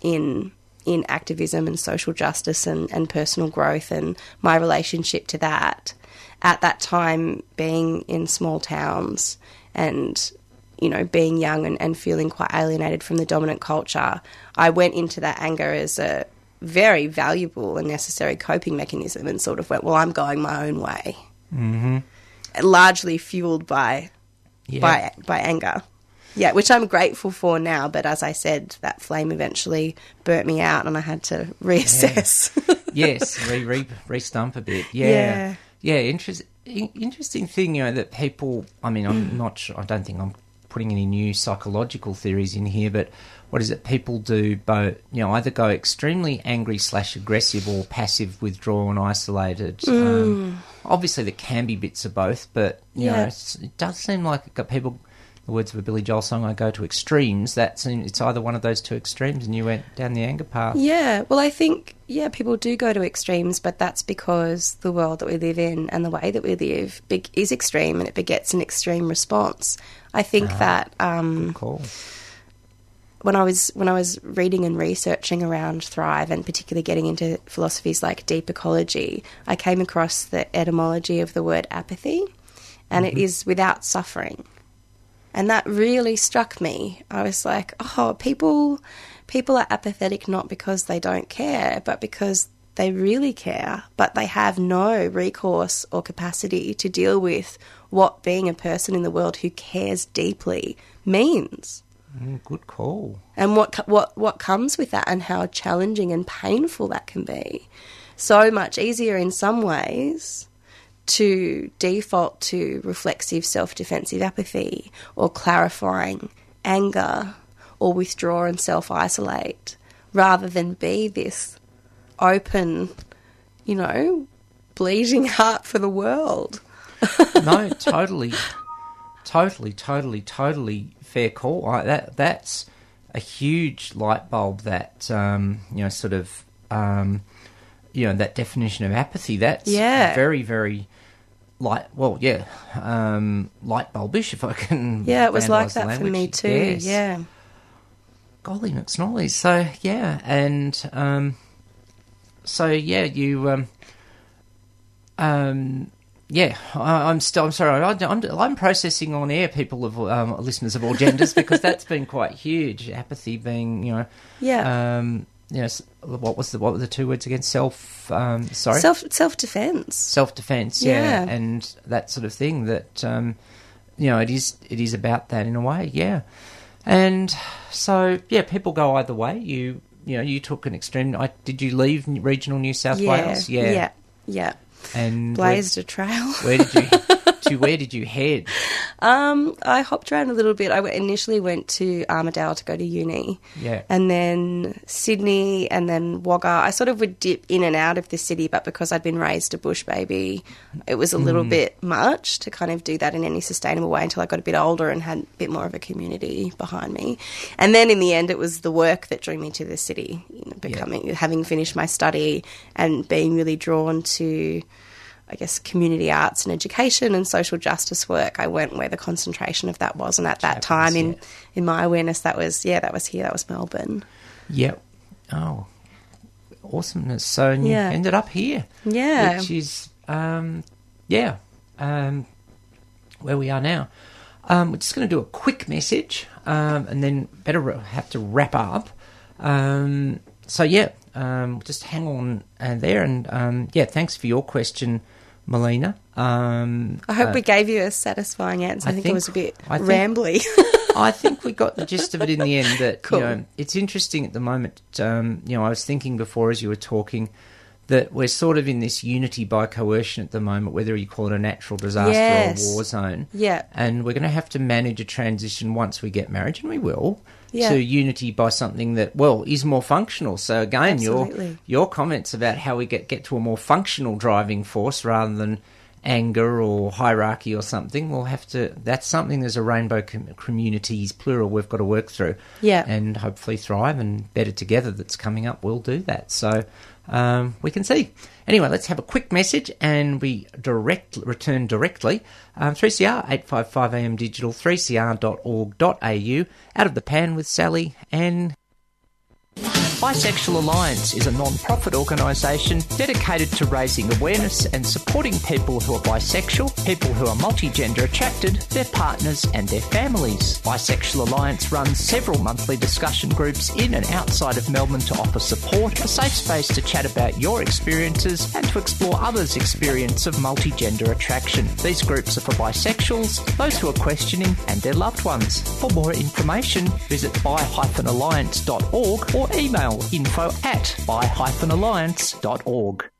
Speaker 2: in in activism and social justice and, and personal growth and my relationship to that at that time being in small towns and you know being young and, and feeling quite alienated from the dominant culture i went into that anger as a very valuable and necessary coping mechanism and sort of went well i'm going my own way mm-hmm. largely fueled by
Speaker 1: yeah.
Speaker 2: by by anger. Yeah, which I'm grateful for now, but as I said, that flame eventually burnt me out and I had to reassess.
Speaker 1: yes, re, re, re-stump a bit. Yeah.
Speaker 2: Yeah.
Speaker 1: Yeah, interest, interesting thing, you know, that people, I mean, I'm not sure, I don't think I'm putting any new psychological theories in here, but what is it? People do both, you know, either go extremely angry slash aggressive or passive, withdrawn, isolated. Um, obviously, there can be bits of both, but, you know,
Speaker 2: Yeah.
Speaker 1: it's, it does seem like people the words of a Billy Joel song, I go to extremes. That's it's either one of those two extremes, and you went down the anger path.
Speaker 2: Yeah, well, I think, yeah, people do go to extremes, but that's because the world that we live in and the way that we live big, is extreme and it begets an extreme response. I think that um,
Speaker 1: Cool.
Speaker 2: when I was when I was reading and researching around Thrive, and particularly getting into philosophies like deep ecology, I came across the etymology of the word apathy, and it is without suffering, and that really struck me. I was like, oh, people people are apathetic not because they don't care, but because they really care, but they have no recourse or capacity to deal with what being a person in the world who cares deeply means
Speaker 1: Mm, good call.
Speaker 2: and what what what comes with that and how challenging and painful that can be. So much easier in some ways to default to reflexive self-defensive apathy or clarifying anger or withdraw and self-isolate rather than be this open, you know, bleeding heart for the world.
Speaker 1: no, totally, totally, totally, totally fair call. I, that that's a huge light bulb. That um, you know, sort of, um, you know, that definition of apathy. That's
Speaker 2: Yeah.
Speaker 1: very, very light. Well, yeah, um, light bulbish. If I can,
Speaker 2: Yeah, it was like that for me too.
Speaker 1: Yes.
Speaker 2: Yeah.
Speaker 1: Golly McSnolly. So yeah, and um, so yeah, you um, um, yeah, I, I'm still. I'm sorry. I, I'm, I'm processing on air people of um, listeners of all genders because that's been quite huge. Apathy being, you know,
Speaker 2: Yeah.
Speaker 1: um, know, what was the what were the two words again? Self. Um, sorry.
Speaker 2: Self self defense.
Speaker 1: self defense, yeah.
Speaker 2: Yeah.
Speaker 1: and that sort of thing. That um, you know, it is it is about that in a way, yeah. And so, yeah, people go either way. You you know, you took an extreme. I, did you leave regional New South
Speaker 2: yeah.
Speaker 1: Wales? Yeah,
Speaker 2: Yeah. Yeah.
Speaker 1: and
Speaker 2: Blazed a trail.
Speaker 1: Where, where did you to where did you head?
Speaker 2: Um, I hopped around a little bit. I initially went to Armidale to go to uni,
Speaker 1: Yeah,
Speaker 2: and then Sydney, and then Wagga. I sort of would dip in and out of the city, but because I'd been raised a bush baby, it was a little bit much to kind of do that in any sustainable way until I got a bit older and had a bit more of a community behind me. And then in the end, it was the work that drew me to the city. You know, becoming having finished my study and being really drawn to. I guess community arts and education and social justice work. I went where the concentration of that was, and at that
Speaker 1: happens,
Speaker 2: time in
Speaker 1: yeah.
Speaker 2: in my awareness, that was yeah, that was here, that was Melbourne.
Speaker 1: Yep. Oh, awesomeness! So you
Speaker 2: Yeah.
Speaker 1: ended up here.
Speaker 2: Yeah,
Speaker 1: which is um, yeah, um, where we are now. Um, we're just going to do a quick message, um, and then better have to wrap up. Um, so yeah, um, just hang on uh, there, and um, yeah, thanks for your question, Melina. Um,
Speaker 2: I hope
Speaker 1: uh,
Speaker 2: we gave you a satisfying answer. I,
Speaker 1: I
Speaker 2: think,
Speaker 1: think-
Speaker 2: it was a bit
Speaker 1: I think-
Speaker 2: rambly.
Speaker 1: I think we got the gist of it in the end. That
Speaker 2: Cool.
Speaker 1: you know, it's interesting at the moment. Um, you know, I was thinking before as you were talking that we're sort of in this unity by coercion at the moment, whether you call it a natural disaster
Speaker 2: Yes.
Speaker 1: or a war zone.
Speaker 2: yeah,
Speaker 1: And we're going to have to manage a transition once we get married, and we will,
Speaker 2: Yeah.
Speaker 1: to unity by something that, well, is more functional. So again, your
Speaker 2: Absolutely.
Speaker 1: your comments about how we get get to a more functional driving force rather than anger or hierarchy or something, we'll have to. That's something. There's a rainbow com- communities plural we've got to work through,
Speaker 2: Yeah.
Speaker 1: and hopefully thrive and better together. That's coming up. We'll do that. So. Um, we can see. Anyway, let's have a quick message and we direct return directly. Um, 3CR 855 AM digital 3cr.org.au out of the pan with Sally and Bisexual Alliance is a non-profit organisation dedicated to raising awareness and supporting people who are bisexual, people who are multigender attracted, their partners and their families. Bisexual Alliance runs several monthly discussion groups in and outside of Melbourne to offer support, a safe space to chat about your experiences and to explore others' experience of multigender attraction. These groups are for bisexuals, those who are questioning and their loved ones. For more information, visit bi-alliance.org or email info at bi-alliance.org.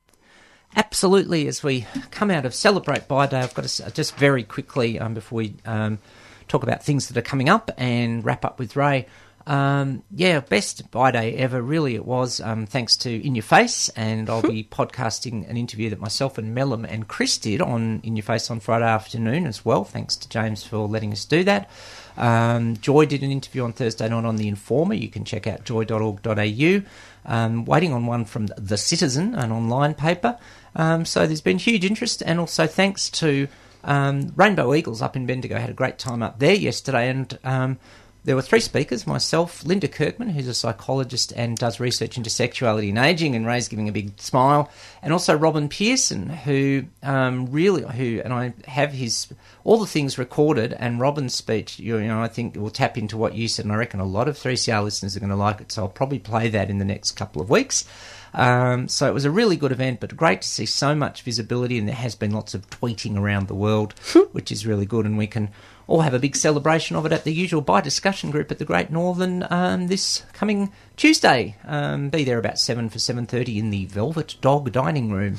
Speaker 1: Absolutely, as we come out of Celebrate Bi Day, I've got to s- just very quickly um, before we um, talk about things that are coming up and wrap up with Ray. Um, yeah, best bi day ever. Really, it was. Um, thanks to In Your Face, and I'll be podcasting an interview that myself and Mellum and Chris did on In Your Face on Friday afternoon as well. Thanks to James for letting us do that. Um, Joy did an interview on Thursday night on The Informer. You can check out joy.org.au. Um, waiting on one from The Citizen, an online paper. Um, so there's been huge interest, and also thanks to um, Rainbow Eagles up in Bendigo. Had a great time up there yesterday, and um, there were three speakers myself, Linda Kirkman, who's a psychologist and does research into sexuality and aging, and Ray's giving a big smile, and also Robin Pearson, who um, really, who, and I have his, all the things recorded, and Robin's speech, you know, I think will tap into what you said, and I reckon a lot of 3CR listeners are going to like it, so I'll probably play that in the next couple of weeks. Um, so it was a really good event, but great to see so much visibility, and there has been lots of tweeting around the world, which is really good, and we can all have a big celebration of it at the usual bi discussion group at the Great Northern um, this coming Tuesday. Um, be there about seven for seven thirty in the Velvet Dog Dining Room.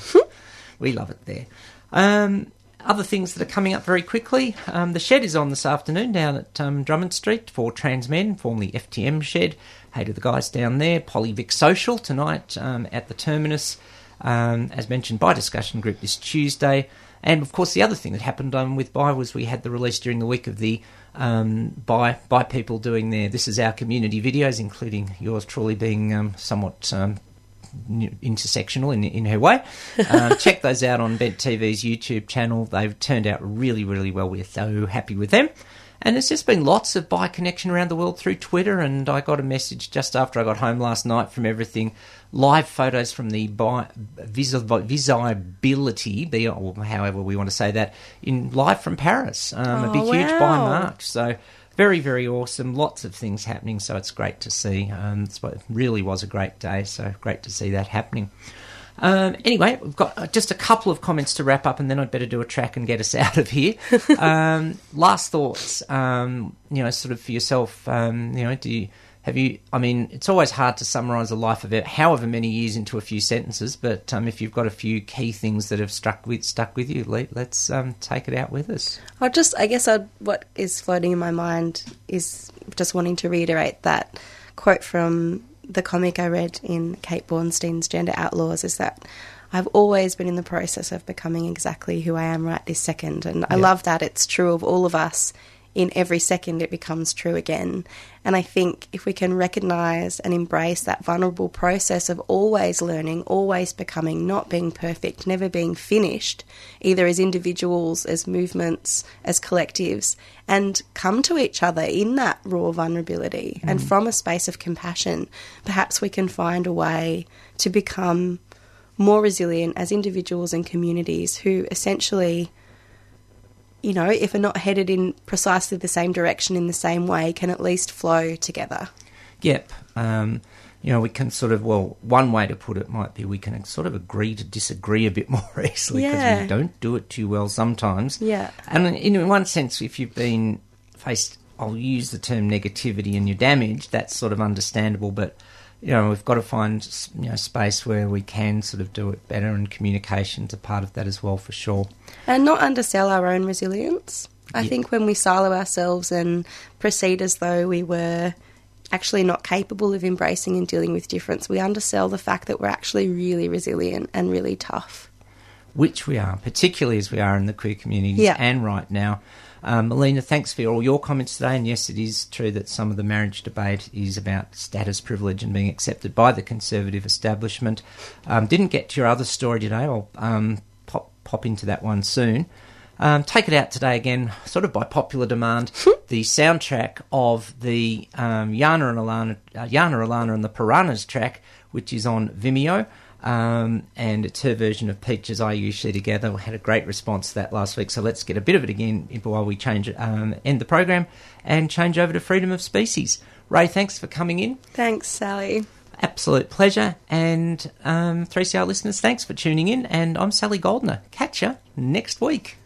Speaker 1: we love it there. Um, other things that are coming up very quickly. Um, the shed is on this afternoon down at um, Drummond Street for Trans Men, formerly FTM Shed. Hey to the guys down there. Polyvic Social tonight um, at the Terminus. Um, as mentioned bi discussion group this Tuesday. And of course, the other thing that happened um, with Bi was we had the release during the week of the um, by by people doing their This Is Our Community videos, including yours truly being um, somewhat um, intersectional in, in her way. Uh, check those out on Bent TV's YouTube channel. They've turned out really, really well. We're so happy with them. And there's just been lots of bi connection around the world through Twitter. And I got a message just after I got home last night from everything live photos from the bi- visibility, or however we want to say that, in live from Paris. Um,
Speaker 2: Oh,
Speaker 1: a big, huge
Speaker 2: bi
Speaker 1: march. So very, very awesome. Lots of things happening. So it's great to see. Um, it's it really was a great day. So great to see that happening. Um, anyway, we've got uh, just a couple of comments to wrap up, and then I'd better do a track and get us out of here. um, last thoughts, um, you know, sort of for yourself. Um, you know, do you have you? I mean, it's always hard to summarise a life of it, however many years into a few sentences. But um, if you've got a few key things that have struck with stuck with you, let, let's um, take it out with us.
Speaker 2: I just, I guess, I'd, what is floating in my mind is just wanting to reiterate that quote from the comic I read in Kate Bornstein's Gender Outlaws is that I've always been in the process of becoming exactly who I am right this second. And I love that it's true of all of us. In every second, it becomes true again. And I think if we can recognize and embrace that vulnerable process of always learning, always becoming, not being perfect, never being finished, either as individuals, as movements, as collectives, and come to each other in that raw vulnerability and mm. from a space of compassion, perhaps we can find a way to become more resilient as individuals and communities who essentially you know, if are not headed in precisely the same direction in the same way, can at least flow together.
Speaker 1: Yep. Um, you know, we can sort of, well, one way to put it might be we can sort of agree to disagree a bit more easily because
Speaker 2: Yeah.
Speaker 1: we don't do it too well sometimes.
Speaker 2: Yeah.
Speaker 1: And in one sense, if you've been faced, I'll use the term negativity and you're damaged, that's sort of understandable. But, you know, we've got to find, you know, space where we can sort of do it better and communication's a part of that as well, for sure.
Speaker 2: And not undersell our own resilience. I
Speaker 1: Yeah.
Speaker 2: think when we silo ourselves and proceed as though we were actually not capable of embracing and dealing with difference, we undersell the fact that we're actually really resilient and really tough.
Speaker 1: which we are, particularly as we are in the queer communities
Speaker 2: Yeah.
Speaker 1: and right now. Um, Melina, thanks for all your comments today. And yes, it is true that some of the marriage debate is about status privilege and being accepted by the conservative establishment. Um, didn't get to your other story today. I'll um, pop, pop into that one soon. Um, take it out today again, sort of by popular demand. the soundtrack of the um, Yana and Alana, uh, Yana Alana and the Paranoias track, which is on Vimeo. Um, and it's her version of Peaches I Usually Together. We had a great response to that last week, so let's get a bit of it again while we change um, end the program and change over to Freedom of Species. Ray, thanks for coming in.
Speaker 2: Thanks, Sally.
Speaker 1: Absolute pleasure. And um, 3CR listeners, thanks for tuning in. And I'm Sally Goldner. Catch ya next week.